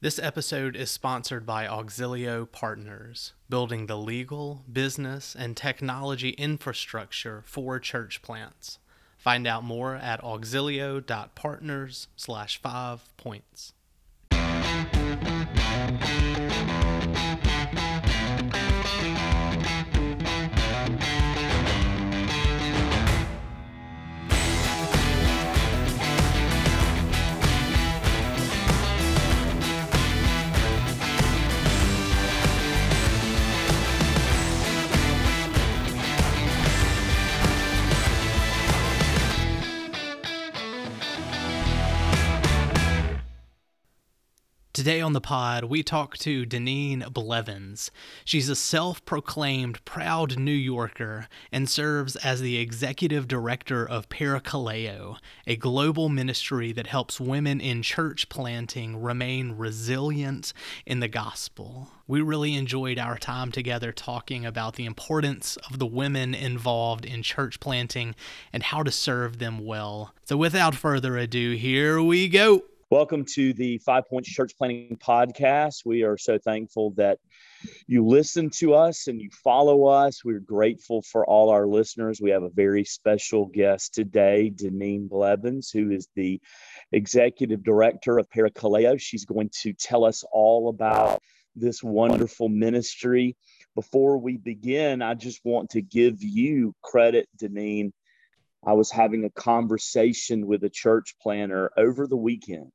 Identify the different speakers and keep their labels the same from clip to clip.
Speaker 1: This episode is sponsored by Auxilio Partners, building the legal, business, and technology infrastructure for church plants. Find out more at auxilio.partners slash five points. Today on the pod, we talk to Deneen Blevins. She's a self proclaimed proud New Yorker and serves as the executive director of Parakaleo, a global ministry that helps women in church planting remain resilient in the gospel. We really enjoyed our time together talking about the importance of the women involved in church planting and how to serve them well. So, without further ado, here we go.
Speaker 2: Welcome to the Five Points Church Planting Podcast. We are so thankful that you listen to us and you follow us. We're grateful for all our listeners. We have a very special guest today, Deneen Blevins, who is the executive director of Parakaleo. She's going to tell us all about this wonderful ministry. Before we begin, I just want to give you credit, Deneen. I was having a conversation with a church planner over the weekend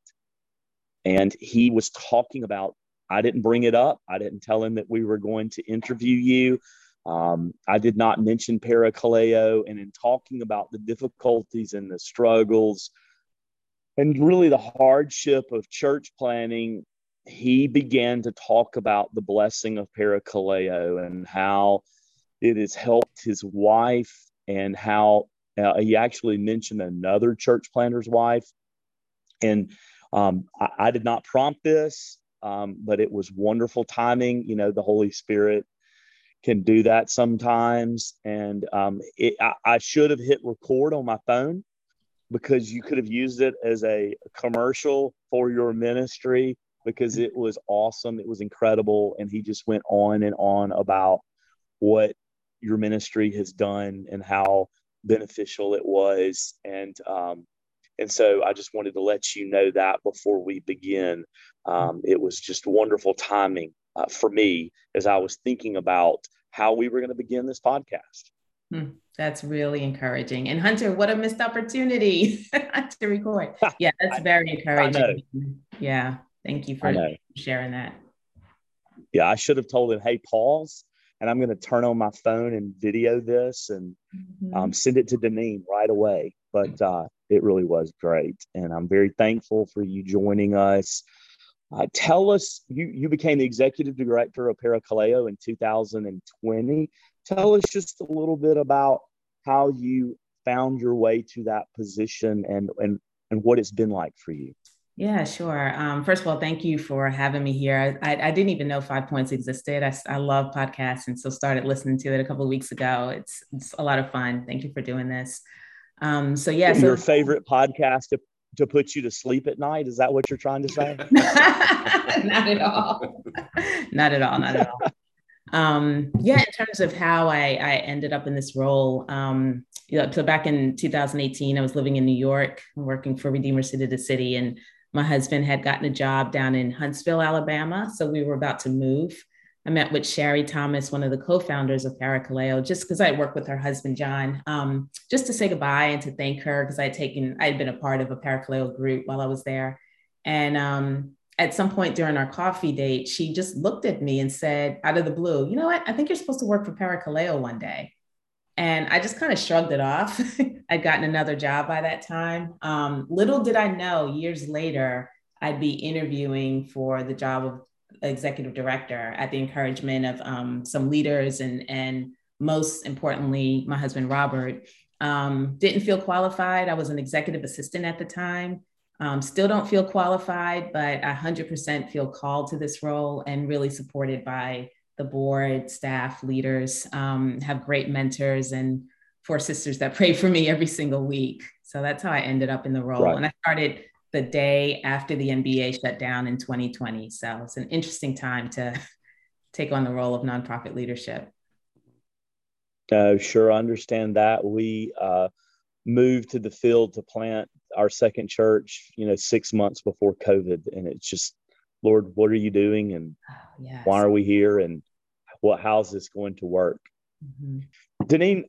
Speaker 2: and he was talking about, I didn't bring it up. I didn't tell him that we were going to interview you. Um, I did not mention Parakaleo. And in talking about the difficulties and the struggles and really the hardship of church planning, he began to talk about the blessing of Parakaleo and how it has helped his wife and how uh, he actually mentioned another church planter's wife. And um, I, I, did not prompt this, um, but it was wonderful timing. You know, the Holy Spirit can do that sometimes. And um, it, I, I should have hit record on my phone because you could have used it as a commercial for your ministry because it was awesome. It was incredible. And he just went on and on about what your ministry has done and how beneficial it was. And um, and so I just wanted to let you know that before we begin. Um, it was just wonderful timing uh, for me as I was thinking about how we were going to begin this podcast.
Speaker 3: Hmm, that's really encouraging. And Hunter, what a missed opportunity to record. Yeah, that's very encouraging. Yeah, thank you for sharing that.
Speaker 2: Yeah, I should have told him, hey, pause. And I'm going to turn on my phone and video this and mm-hmm. um, send it to Deneen right away. But uh, it really was great. And I'm very thankful for you joining us. Uh, tell us, you, you became the executive director of Parakaleo in 2020. Tell us just a little bit about how you found your way to that position and, and, and what it's been like for you.
Speaker 3: Yeah, sure. Um, first of all, thank you for having me here. I, I, didn't even know Five Points existed. I, I love podcasts and so started listening to it a couple of weeks ago. It's, it's a lot of fun. Thank you for doing this. Um, so yeah,
Speaker 2: your favorite podcast to, to put you to sleep at night. Is that what you're trying to say?
Speaker 3: not at all. not at all. Not at all. Um, yeah, in terms of how I, I ended up in this role, um, you know, so back in 2018, I was living in New York, working for Redeemer City to City, and my husband had gotten a job down in Huntsville, Alabama. So we were about to move. I met with Shari Thomas, one of the co-founders of Parakaleo, just because I worked with her husband John, um, just to say goodbye and to thank her because I had taken, I had been a part of a Parakaleo group while I was there, and um, at some point during our coffee date, she just looked at me and said, out of the blue, "You know what? I think you're supposed to work for Parakaleo one day." And I just kind of shrugged it off. I'd gotten another job by that time. Um, little did I know, years later, I'd be interviewing for the job of executive director at the encouragement of um, some leaders and and most importantly my husband robert. Um, didn't feel qualified. I was an executive assistant at the time. Um, still don't feel qualified but i 100% feel called to this role and really supported by the board staff leaders um, have great mentors and four sisters that pray for me every single week. So that's how i ended up in the role. Right. and i started the day after the NBA shut down in 2020. So it's an interesting time to take on the role of nonprofit leadership.
Speaker 2: Uh, sure, understand that. We uh, moved to the field to plant our second church, you know, six months before COVID. And it's just, Lord, what are you doing? And oh, yes. why are we here? And what, how's this going to work? Mm-hmm. Deneen,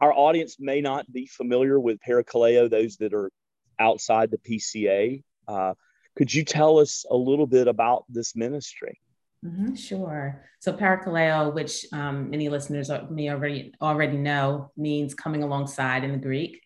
Speaker 2: our audience may not be familiar with Parakaleo, those that are outside the PCA. Uh, could you tell us a little bit about this ministry?
Speaker 3: Mm-hmm, sure. So Parakaleo, which um, many listeners may already already know, means coming alongside in the Greek.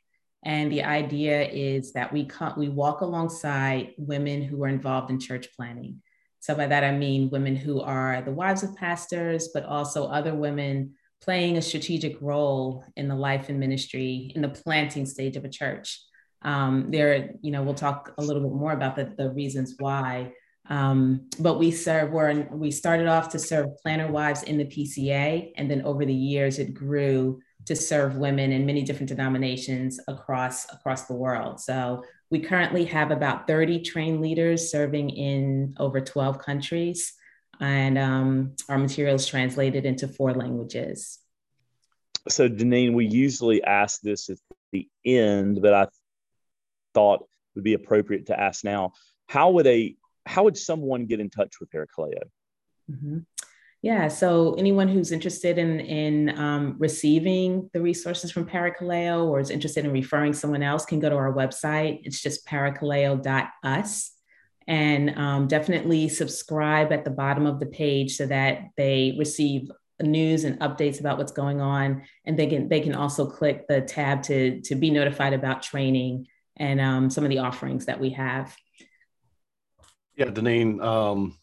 Speaker 3: And the idea is that we come, we walk alongside women who are involved in church planning. So by that I mean women who are the wives of pastors, but also other women playing a strategic role in the life and ministry in the planting stage of a church. Um, there, you know, we'll talk a little bit more about the, the reasons why. Um, but we serve, we're, we started off to serve planter wives in the PCA, and then over the years it grew to serve women in many different denominations across across the world. So we currently have about 30 trained leaders serving in over 12 countries, and um, our materials translated into four languages.
Speaker 2: So, Deneen, we usually ask this at the end, but I thought would be appropriate to ask now. How would a how would someone get in touch with Parakaleo?
Speaker 3: Mm-hmm. Yeah, so anyone who's interested in in um, receiving the resources from Parakaleo or is interested in referring someone else can go to our website. It's just parakaleo.us. And um, definitely subscribe at the bottom of the page so that they receive news and updates about what's going on. And they can they can also click the tab to, to be notified about training and um, some of the offerings that we have.
Speaker 4: Yeah, Deneen, um,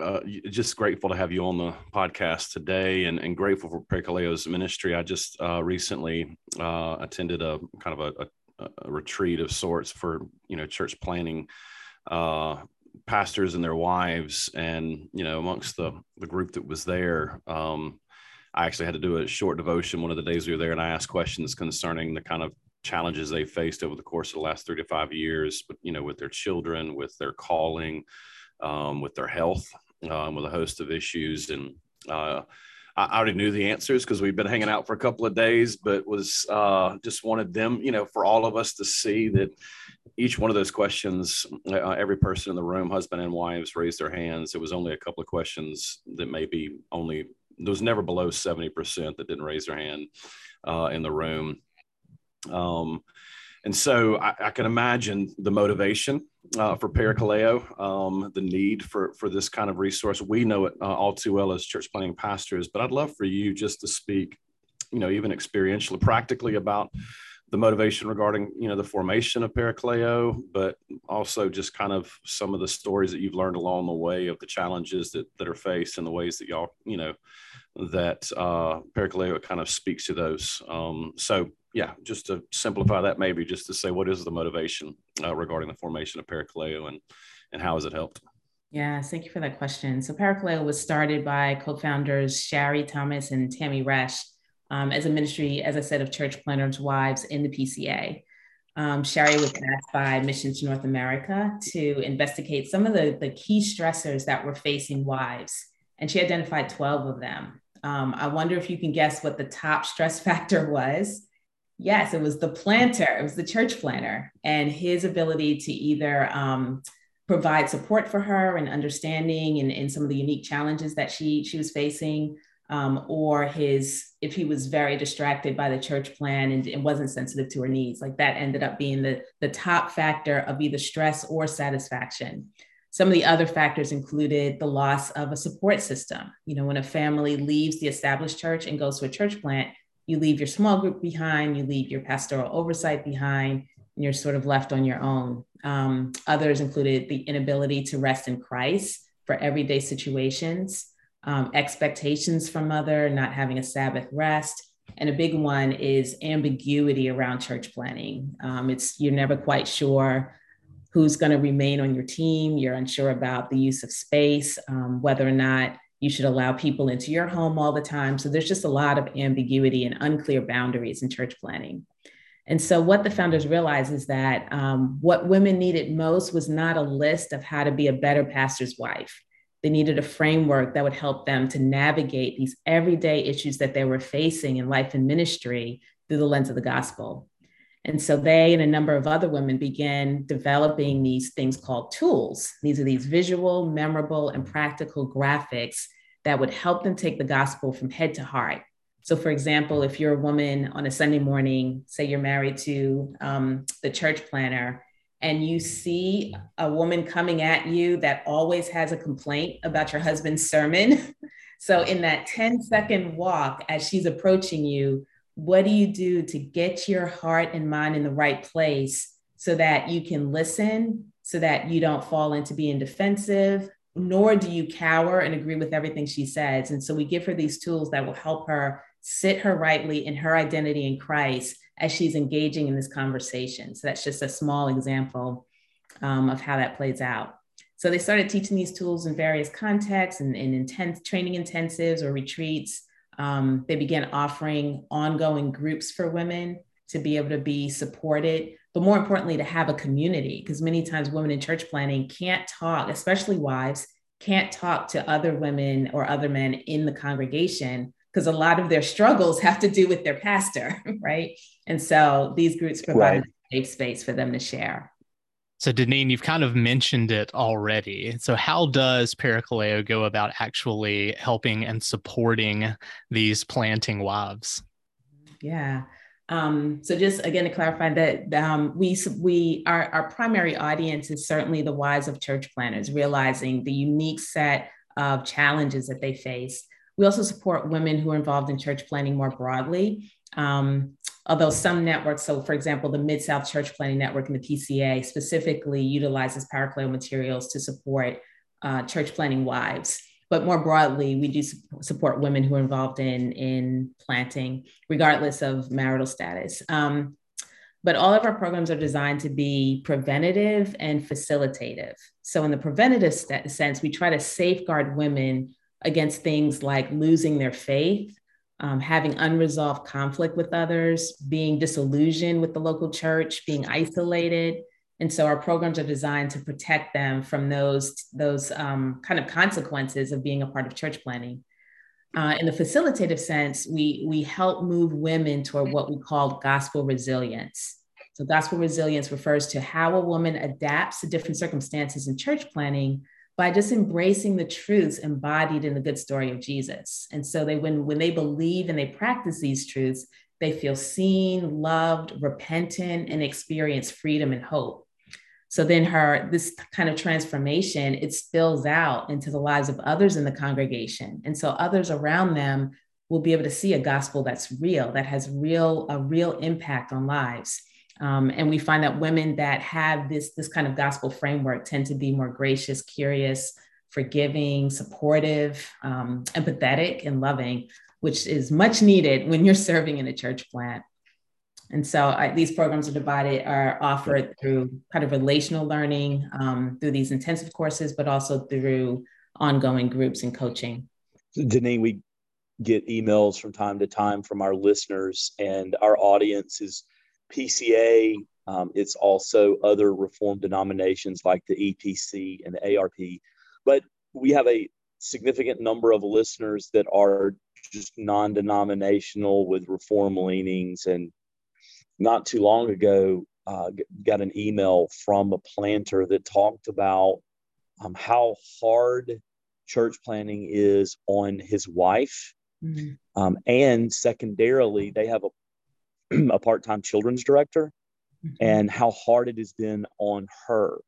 Speaker 4: uh, just grateful to have you on the podcast today and, and grateful for Parakaleo's ministry. I just uh, recently uh, attended a kind of a, a, a, retreat of sorts for, you know, church planning uh, pastors and their wives. And, you know, amongst the, the group that was there, um, I actually had to do a short devotion one of the days we were there and I asked questions concerning the kind of challenges they faced over the course of the last 35 years, but, you know, with their children, with their calling, um, with their health, um, with a host of issues. And uh, I already knew the answers because we've been hanging out for a couple of days, but was uh, just wanted them, you know, for all of us to see that each one of those questions, uh, every person in the room, husband and wives, raised their hands. It was only a couple of questions that maybe only there was never below 70% that didn't raise their hand uh, in the room. Um, and so I, I, can imagine the motivation uh, for Parakaleo, um, the need for, for this kind of resource. We know it uh, all too well as church planting pastors, but I'd love for you just to speak, you know, even experientially, practically about the motivation regarding, you know, the formation of Parakaleo, but also just kind of some of the stories that you've learned along the way of the challenges that, that are faced and the ways that y'all, you know, that uh, Parakaleo kind of speaks to those. Um, so yeah, just to simplify that, maybe just to say what is the motivation uh, regarding the formation of Parakaleo and and how has it helped?
Speaker 3: Yeah, thank you for that question. So Parakaleo was started by co-founders Shari Thomas and Tammy Resch um, as a ministry, as I said, of church planters' wives in the PCA. Um, Shari was asked by Missions to North America to investigate some of the, the key stressors that were facing wives, and she identified 12 of them. Um, I wonder if you can guess what the top stress factor was. Yes, it was the planter, it was the church planter, and his ability to either um, provide support for her and understanding and, and some of the unique challenges that she she was facing, um, or his if he was very distracted by the church plan and, and wasn't sensitive to her needs, like that ended up being the the top factor of either stress or satisfaction. Some of the other factors included the loss of a support system. You know, when a family leaves the established church and goes to a church plant, you leave your small group behind, you leave your pastoral oversight behind, and you're sort of left on your own. Um, others included the inability to rest in Christ for everyday situations, um, expectations from mother, not having a Sabbath rest. And a big one is ambiguity around church planning. Um, it's you're never quite sure who's going to remain on your team. You're unsure about the use of space, um, whether or not you should allow people into your home all the time. So there's just a lot of ambiguity and unclear boundaries in church planning. And so, what the founders realized is that um, what women needed most was not a list of how to be a better pastor's wife. They needed a framework that would help them to navigate these everyday issues that they were facing in life and ministry through the lens of the gospel. And so they and a number of other women began developing these things called tools. These are these visual, memorable, and practical graphics that would help them take the gospel from head to heart. So, for example, if you're a woman on a Sunday morning, say you're married to um, the church planner, and you see a woman coming at you that always has a complaint about your husband's sermon. so, in that 10 second walk, as she's approaching you, what do you do to get your heart and mind in the right place so that you can listen, so that you don't fall into being defensive, nor do you cower and agree with everything she says? And so, we give her these tools that will help her sit her rightly in her identity in Christ as she's engaging in this conversation. So that's just a small example um, of how that plays out. So they started teaching these tools in various contexts and in intense training intensives or retreats. Um, they began offering ongoing groups for women to be able to be supported, but more importantly, to have a community, because many times women in church planting can't talk, especially wives, can't talk to other women or other men in the congregation because a lot of their struggles have to do with their pastor, right? And so these groups provide right. a safe space for them to share.
Speaker 1: So, Deneen, you've kind of mentioned it already. So, how does Parakaleo go about actually helping and supporting these planting wives?
Speaker 3: Yeah. Um, so, just again to clarify that um, we we our, our primary audience is certainly the wives of church planners, realizing the unique set of challenges that they face. We also support women who are involved in church planning more broadly. Um, although some networks, so for example, the Mid South Church Planting Network and the PCA specifically utilizes Parakaleo materials to support uh, church planning wives. But more broadly, we do support women who are involved in, in planting, regardless of marital status. Um, but all of our programs are designed to be preventative and facilitative. So, in the preventative st- sense, we try to safeguard women against things like losing their faith, um, having unresolved conflict with others, being disillusioned with the local church, being isolated. And so our programs are designed to protect them from those, those um, kind of consequences of being a part of church planning Uh, in the facilitative sense, we, we help move women toward what we call gospel resilience. So, gospel resilience refers to how a woman adapts to different circumstances in church planning by just embracing the truths embodied in the good story of Jesus. And so they when when they believe and they practice these truths, they feel seen, loved, repentant, and experience freedom and hope. So then her this kind of transformation it spills out into the lives of others in the congregation. And so others around them will be able to see a gospel that's real, that has real a real impact on lives. Um, and we find that women that have this, this kind of gospel framework tend to be more gracious, curious, forgiving, supportive, um, empathetic, and loving, which is much needed when you're serving in a church plant. And so I, these programs are divided, are offered through kind of relational learning, um, through these intensive courses, but also through ongoing groups and coaching.
Speaker 2: Denise, we get emails from time to time from our listeners, and our audience is PCA. Um, it's also other reform denominations like the EPC and the ARP. But we have a significant number of listeners that are just non denominational with reform leanings. And not too long ago, uh, got an email from a planter that talked about um, how hard church planning is on his wife. Mm-hmm. Um, and secondarily, they have a a part-time children's director mm-hmm. and how hard it has been on her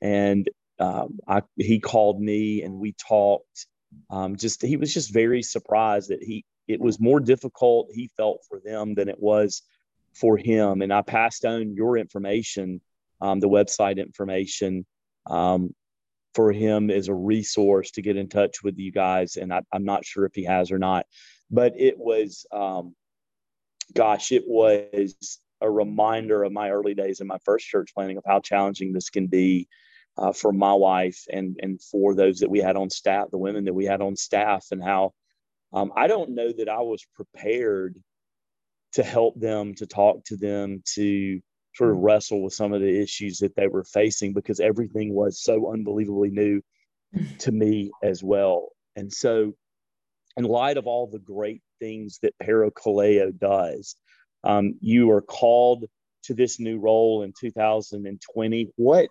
Speaker 2: and um, I, he called me and we talked um, just he was just very surprised that he it was more difficult he felt for them than it was for him. And i passed on your information um, the website information um, for him as a resource to get in touch with you guys. And I, am not sure if he has or not but it was um, gosh, it was a reminder of my early days in my first church planning of how challenging this can be uh, for my wife and and for those that we had on staff, the women that we had on staff, and how um, I don't know that I was prepared to help them, to talk to them, to sort of mm-hmm. wrestle with some of the issues that they were facing because everything was so unbelievably new mm-hmm. to me as well. And so, in light of all the great things that Parakaleo does, um, you are called to this new role in 2020. What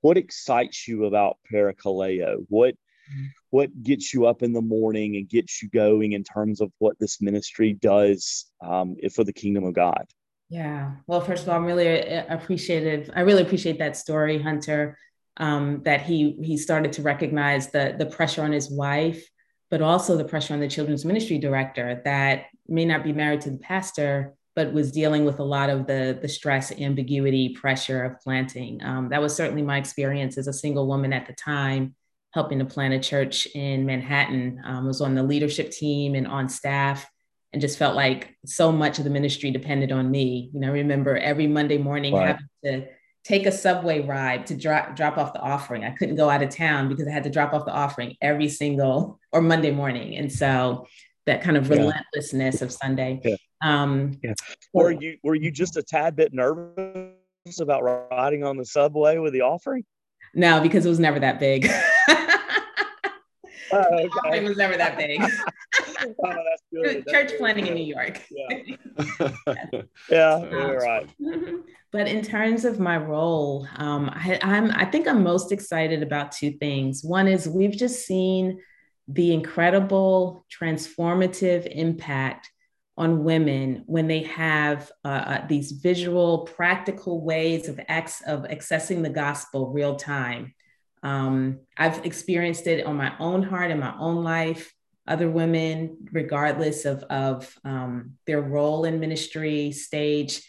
Speaker 2: what excites you about Parakaleo? What mm-hmm. What gets you up in the morning and gets you going in terms of what this ministry does um, for the kingdom of God?
Speaker 3: Yeah. Well, first of all, I'm really uh, appreciative. I really appreciate that story, Hunter. Um, that he he started to recognize the the pressure on his wife, but also the pressure on the children's ministry director that may not be married to the pastor, but was dealing with a lot of the the stress, ambiguity, pressure of planting. Um, that was certainly my experience as a single woman at the time, helping to plant a church in Manhattan. Um, was on the leadership team and on staff and just felt like so much of the ministry depended on me. You know, I remember every Monday morning right. having to take a subway ride to drop drop off the offering. I couldn't go out of town because I had to drop off the offering every single or Monday morning. And so that kind of relentlessness of Sunday.
Speaker 2: Yeah. Um, yeah. Were you were you just a tad bit nervous about riding on the subway with the offering?
Speaker 3: No, because it was never that big.
Speaker 2: Oh, okay.
Speaker 3: It was never that big. oh, that's good. Church planting in New York.
Speaker 2: Yeah, yeah, you're right.
Speaker 3: But in terms of my role, um, I, I'm I think I'm most excited about two things. One is we've just seen the incredible transformative impact on women when they have uh, uh these visual, practical ways of, ex- of accessing the gospel real time. Um, I've experienced it on my own heart in my own life. Other women, regardless of, of um, their role in ministry, stage.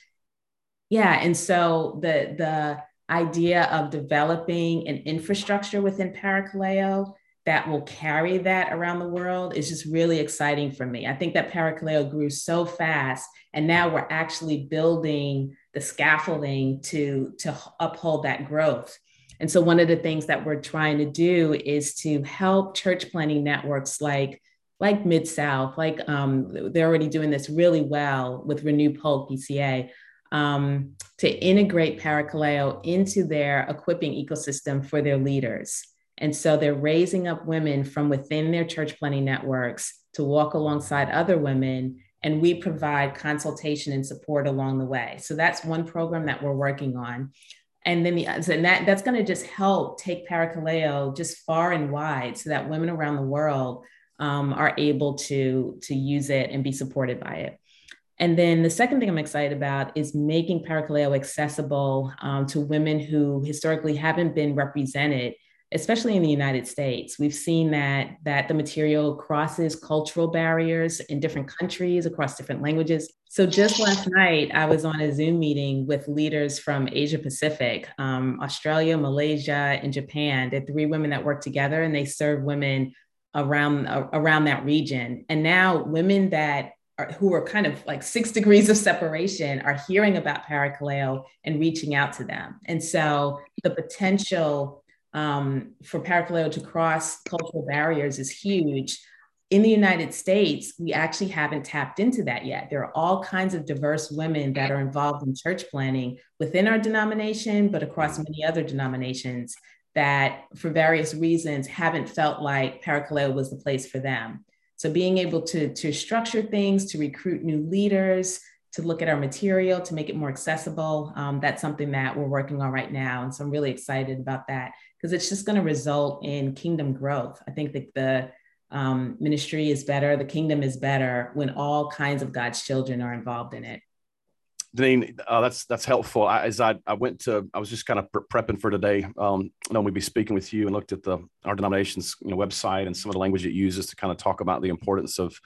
Speaker 3: Yeah. And so the, the idea of developing an infrastructure within Parakaleo that will carry that around the world is just really exciting for me. I think that Parakaleo grew so fast, and now we're actually building the scaffolding to, to uphold that growth. And so, one of the things that we're trying to do is to help church planting networks like like Mid South, like um, they're already doing this really well with Renew Polk PCA, um, to integrate Parakaleo into their equipping ecosystem for their leaders. And so they're raising up women from within their church planting networks to walk alongside other women. And we provide consultation and support along the way. So that's one program that we're working on and then the and that that's going to just help take parakaleo just far and wide so that women around the world um, are able to to use it and be supported by it and then the second thing i'm excited about is making parakaleo accessible um, to women who historically haven't been represented especially in the United States. We've seen that that the material crosses cultural barriers in different countries across different languages. So just last night, I was on a Zoom meeting with leaders from Asia Pacific, um, Australia, Malaysia, and Japan. They're three women that work together, and they serve women around uh, around that region. And now women that are, who are kind of like six degrees of separation are hearing about Parakaleo and reaching out to them. And so the potential um, for Parakaleo to cross cultural barriers is huge. In the United States, we actually haven't tapped into that yet. There are all kinds of diverse women that are involved in church planning within our denomination, but across many other denominations that, for various reasons, haven't felt like Parakaleo was the place for them. So, being able to, to structure things, to recruit new leaders, to look at our material, to make it more accessible, um, that's something that we're working on right now. And so, I'm really excited about that because it's just going to result in kingdom growth. I think that the um, ministry is better, the kingdom is better when all kinds of God's children are involved in it.
Speaker 4: Deneen, uh, that's that's helpful. I, as I, I went to, I was just kind of prepping for today. Um, know we'd be speaking with you and looked at the our denomination's you know, website and some of the language it uses to kind of talk about the importance of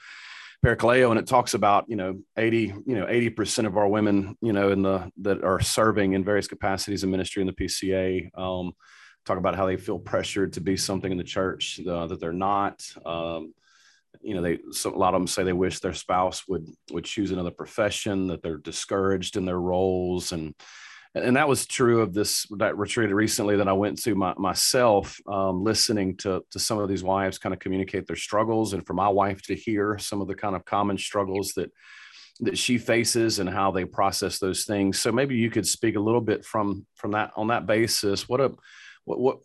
Speaker 4: Parakaleo, and it talks about you know eighty you know eighty percent of our women you know in the that are serving in various capacities in ministry in the PCA. Um, talk about how they feel pressured to be something in the church uh, that they're not. Um, you know, they so a lot of them say they wish their spouse would would choose another profession, that they're discouraged in their roles, and and that was true of this that retreat recently that I went to my, myself, um, listening to to some of these wives kind of communicate their struggles, and for my wife to hear some of the kind of common struggles that that she faces and how they process those things. So maybe you could speak a little bit from from that on that basis. What a what, what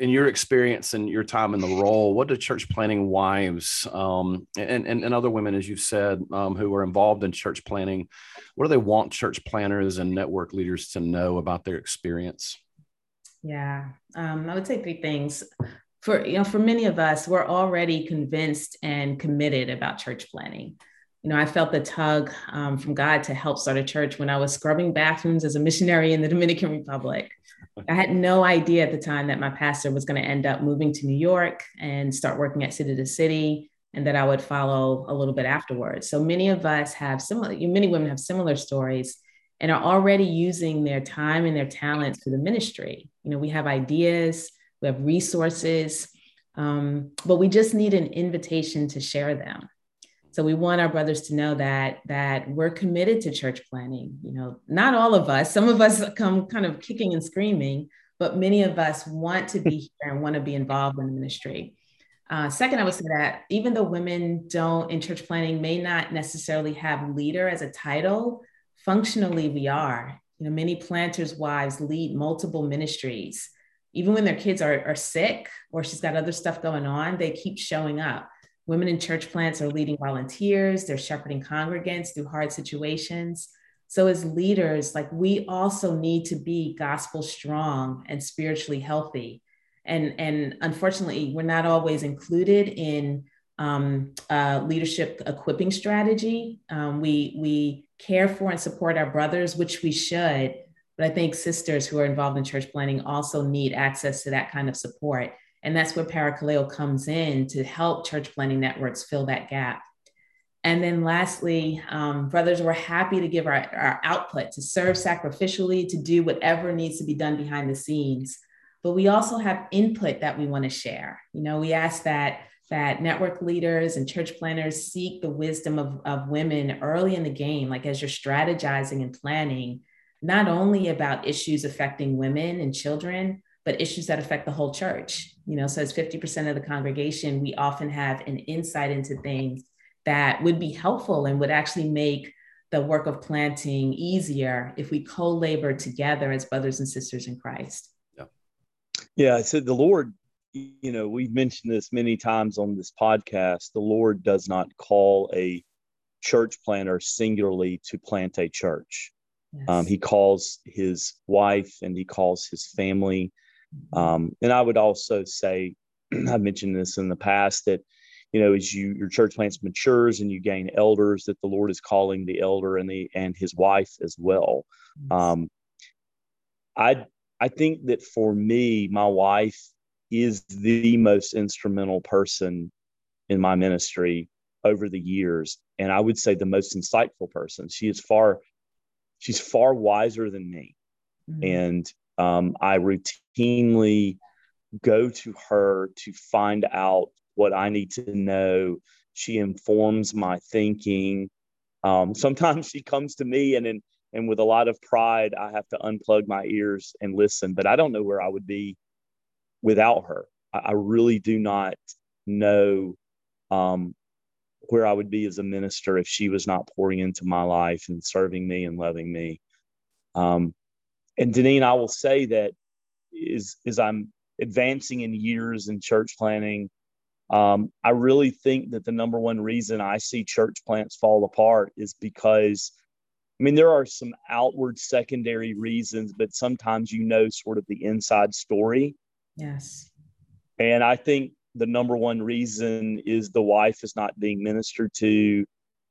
Speaker 4: in your experience and your time in the role, what do church planning wives um, and, and, and other women, as you've said, um, who are involved in church planning, what do they want church planners and network leaders to know about their experience?
Speaker 3: Yeah, um, I would say three things. For you know, for many of us, we're already convinced and committed about church planning You know, I felt the tug um, from God to help start a church when I was scrubbing bathrooms as a missionary in the Dominican Republic. I had no idea at the time that my pastor was going to end up moving to New York and start working at City to City, and that I would follow a little bit afterwards. So many of us have similar, many women have similar stories and are already using their time and their talents for the ministry. You know, we have ideas, we have resources, um, but we just need an invitation to share them. So we want our brothers to know that that we're committed to church planning You know, not all of us. Some of us come kind of kicking and screaming, but many of us want to be here and want to be involved in the ministry. Uh, second, I would say that even though women don't in church planning may not necessarily have leader as a title, functionally we are. You know, many planters' wives lead multiple ministries. Even when their kids are, are sick or she's got other stuff going on, they keep showing up. Women in church plants are leading volunteers, they're shepherding congregants through hard situations. So, as leaders, like we also need to be gospel strong and spiritually healthy. And, and unfortunately, we're not always included in um, leadership equipping strategy. Um, we, we care for and support our brothers, which we should. But I think sisters who are involved in church planting also need access to that kind of support. And that's where Parakaleo comes in to help church planning networks fill that gap. And then lastly, um, brothers, we're happy to give our, our output to serve sacrificially, to do whatever needs to be done behind the scenes. But we also have input that we want to share. You know, we ask that that network leaders and church planners seek the wisdom of, of women early in the game, like as you're strategizing and planning, not only about issues affecting women and children, but issues that affect the whole church. You know, so as 50% of the congregation, we often have an insight into things that would be helpful and would actually make the work of planting easier if we co-labor together as brothers and sisters in Christ.
Speaker 2: Yeah. Yeah. So the Lord, you know, we've mentioned this many times on this podcast. The Lord does not call a church planter singularly to plant a church. Yes. Um, he calls his wife and he calls his family um, and I would also say, I've mentioned this in the past that, you know, as you your church plants matures and you gain elders, that the Lord is calling the elder and the and his wife as well. Um, I I think that for me, my wife is the most instrumental person in my ministry over the years, and I would say the most insightful person. She is far she's far wiser than me, mm-hmm. and um, I routinely go to her to find out what I need to know. She informs my thinking. Um, sometimes she comes to me and, and and with a lot of pride, I have to unplug my ears and listen. But I don't know where I would be without her. I, I really do not know um, where I would be as a minister if she was not pouring into my life and serving me and loving me. Um, and Deneen, I will say that is as I'm advancing in years in church planting, um, I really think that the number one reason I see church plants fall apart is because, I mean, there are some outward secondary reasons, but sometimes you know sort of the inside story.
Speaker 3: Yes.
Speaker 2: And I think the number one reason is the wife is not being ministered to,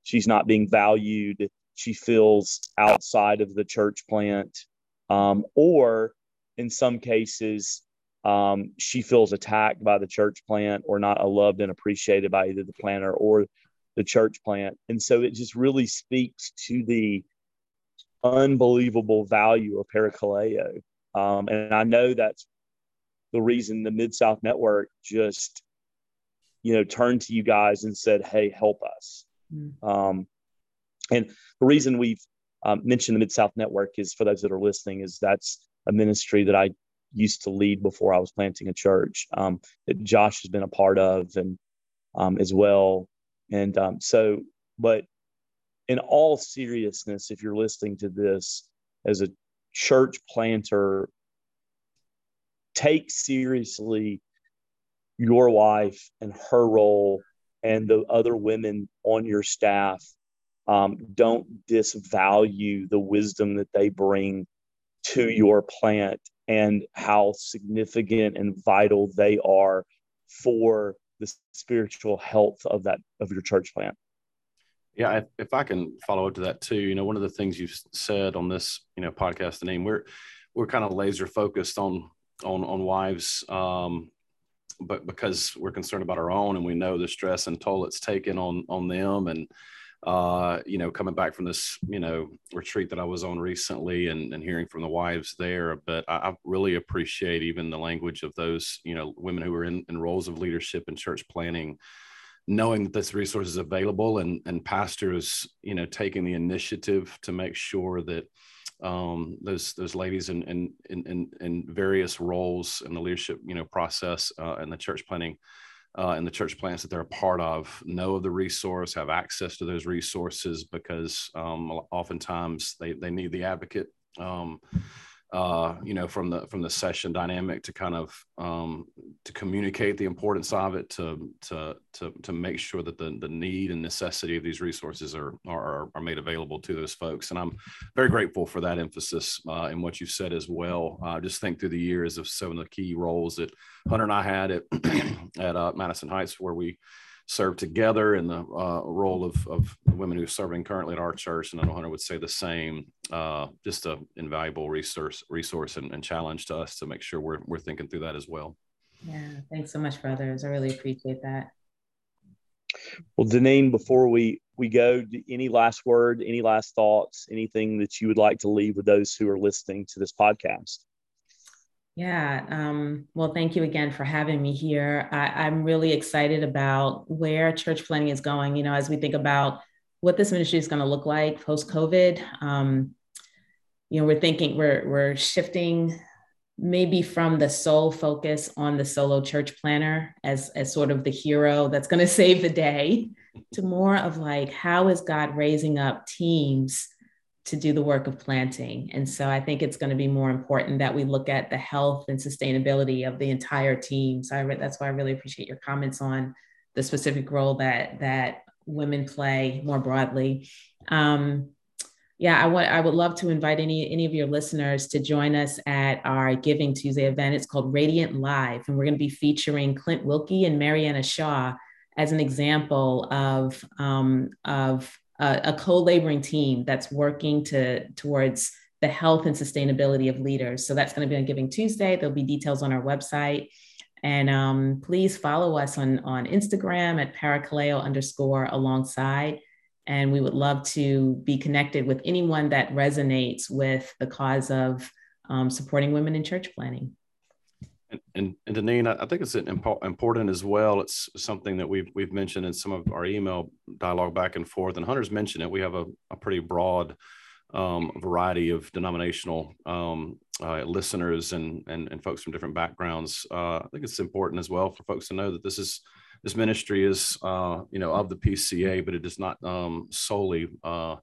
Speaker 2: she's not being valued, she feels outside of the church plant um, or in some cases, um, she feels attacked by the church plant or not loved and appreciated by either the planter or the church plant. And so it just really speaks to the unbelievable value of Parakaleo. Um, and I know that's the reason the Mid South Network just, you know, turned to you guys and said, "Hey, help us." Mm. Um, and the reason we've um, mention the Mid South Network is for those that are listening is that's a ministry that I used to lead before I was planting a church um, that Josh has been a part of and um, as well. And um, so, but in all seriousness, if you're listening to this as a church planter, take seriously your wife and her role and the other women on your staff. Um, don't disvalue the wisdom that they bring to your plant and how significant and vital they are for the spiritual health of that of your church plant.
Speaker 4: Yeah, if, if I can follow up to that too, you know, one of the things you've said on this, you know, podcast, the name we're we're kind of laser focused on on on wives, um, but because we're concerned about our own and we know the stress and toll it's taken on on them and uh, you know, coming back from this, you know, retreat that I was on recently and, and hearing from the wives there. But I, I, really appreciate even the language of those, you know, women who are in, in roles of leadership and church planning, knowing that this resource is available and, and pastors, you know, taking the initiative to make sure that um, those those ladies in, in in in various roles in the leadership, you know, process uh, and the church planning uh, and the church plants that they're a part of know of the resource, have access to those resources because um, oftentimes they, they need the advocate. Um, uh, you know, from the from the session dynamic to kind of um, to communicate the importance of it, to to to to make sure that the the need and necessity of these resources are are are made available to those folks. And I'm very grateful for that emphasis uh, in what you said as well. Uh, just think through the years of some of the key roles that Hunter and I had at at uh, Madison Heights, where we served together in the uh, role of, of women who are serving currently at our church. And I know Hunter would say the same, uh, just an invaluable resource, resource and, and, challenge to us to make sure we're, we're thinking through that as well.
Speaker 3: Yeah, thanks so much, brothers. I really appreciate that.
Speaker 2: Well, Deneen, before we, we go, any last word, any last thoughts, anything that you would like to leave with those who are listening to this podcast?
Speaker 3: Yeah. Um, well, thank you again for having me here. I, am really excited about where church planning is going. You know, as we think about what this ministry is going to look like post COVID, um, you know, we're thinking we're we're shifting maybe from the sole focus on the solo church planner as as sort of the hero that's going to save the day to more of like how is God raising up teams to do the work of planting. And so I think it's going to be more important that we look at the health and sustainability of the entire team. So re- that's why I really appreciate your comments on the specific role that that women play more broadly. Um, yeah, I want I would love to invite any any of your listeners to join us at our Giving Tuesday event. It's called Radiant Live, and we're going to be featuring Clint Wilkie and Mariana Shaw as an example of um, of a, a co-laboring team that's working to towards the health and sustainability of leaders. So that's going to be on Giving Tuesday. There'll be details on our website. And um, please follow us on, on Instagram at parakaleo underscore alongside. And we would love to be connected with anyone that resonates with the cause of um, supporting women in church planting.
Speaker 4: And, and, Deneen, I think it's important as well. It's something that we've we've mentioned in some of our email dialogue back and forth. And Hunter's mentioned it. We have a, a pretty broad um, variety of denominational um, uh, listeners and, and and folks from different backgrounds. Uh, I think it's important as well for folks to know that this is this ministry is uh, you know of the PCA, but it is not um, solely. Uh,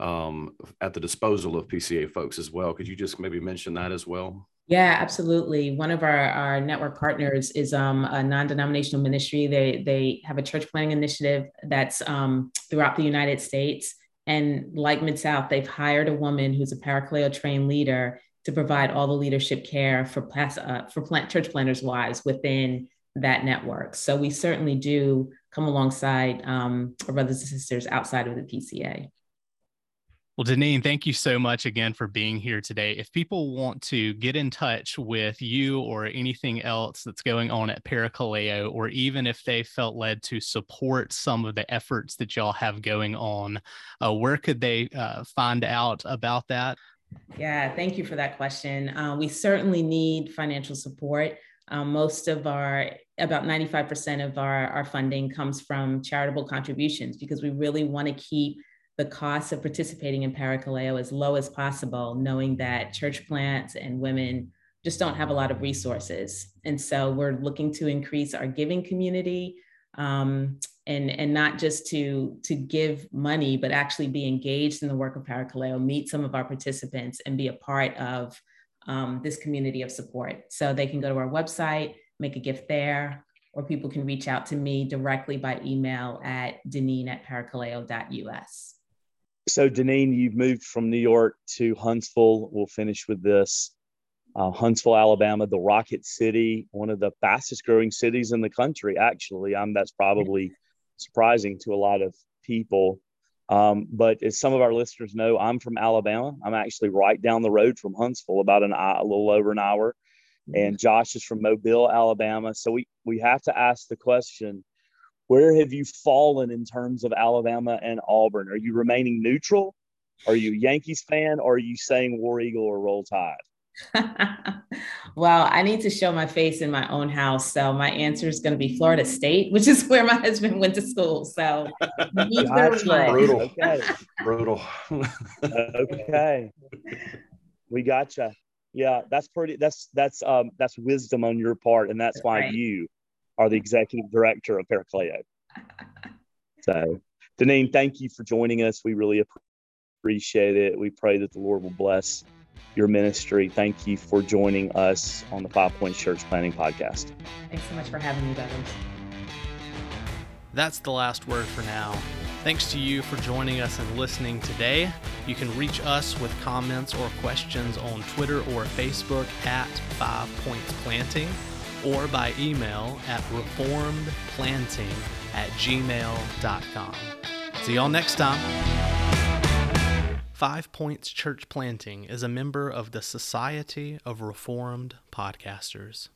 Speaker 4: um, at the disposal of PCA folks as well. Could you just maybe mention that as well?
Speaker 3: Yeah, absolutely. One of our, our network partners is um, a non-denominational ministry. They they have a church planning initiative that's um, throughout the United States. And like Mid South, they've hired a woman who's a Parakaleo trained leader to provide all the leadership care for uh, for plant, church planners' wives within that network. So we certainly do come alongside um, our brothers and sisters outside of the PCA.
Speaker 1: Well, Deneen, thank you so much again for being here today. If people want to get in touch with you or anything else that's going on at Parakaleo, or even if they felt led to support some of the efforts that y'all have going on, uh, where could they uh, find out about that?
Speaker 3: Yeah, thank you for that question. Uh, we certainly need financial support. Um, most of our, about 95% of our, our funding comes from charitable contributions because we really want to keep the cost of participating in Parakaleo as low as possible, knowing that church plants and women just don't have a lot of resources. And so we're looking to increase our giving community um, and and not just to to give money but actually be engaged in the work of parakaleo meet some of our participants and be a part of um, this community of support so they can go to our website make a gift there or people can reach out to me directly by email at deneen at parakaleo.us
Speaker 2: so deneen you've moved from new york to huntsville we'll finish with this uh, Huntsville, Alabama, the Rocket City, one of the fastest growing cities in the country. Actually, um, that's probably surprising to a lot of people. Um, but as some of our listeners know, I'm from Alabama. I'm actually right down the road from Huntsville, about an hour, a little over an hour. And Josh is from Mobile, Alabama. So we we have to ask the question: Where have you fallen in terms of Alabama and Auburn? Are you remaining neutral? Are you a Yankees fan? Or are you saying War Eagle or Roll Tide?
Speaker 3: well, I need to show my face in my own house. So my answer is going to be Florida State, which is where my husband went to school. So
Speaker 2: brutal. Okay.
Speaker 4: brutal.
Speaker 2: okay. We gotcha. Yeah, that's pretty that's that's um that's wisdom on your part, and that's why right. you are the executive director of Parakaleo. so Deneen, thank you for joining us. We really appreciate it. We pray that the Lord will bless your ministry. Thank you for joining us on the Five Points Church Planting Podcast.
Speaker 3: Thanks so much for having me, brothers.
Speaker 1: That's the last word for now. Thanks to you for joining us and listening today. You can reach us with comments or questions on Twitter or Facebook at Five Points Planting or by email at reformedplanting at gmail.com. See y'all next time. Five Points Church Planting is a member of the Society of Reformed Podcasters.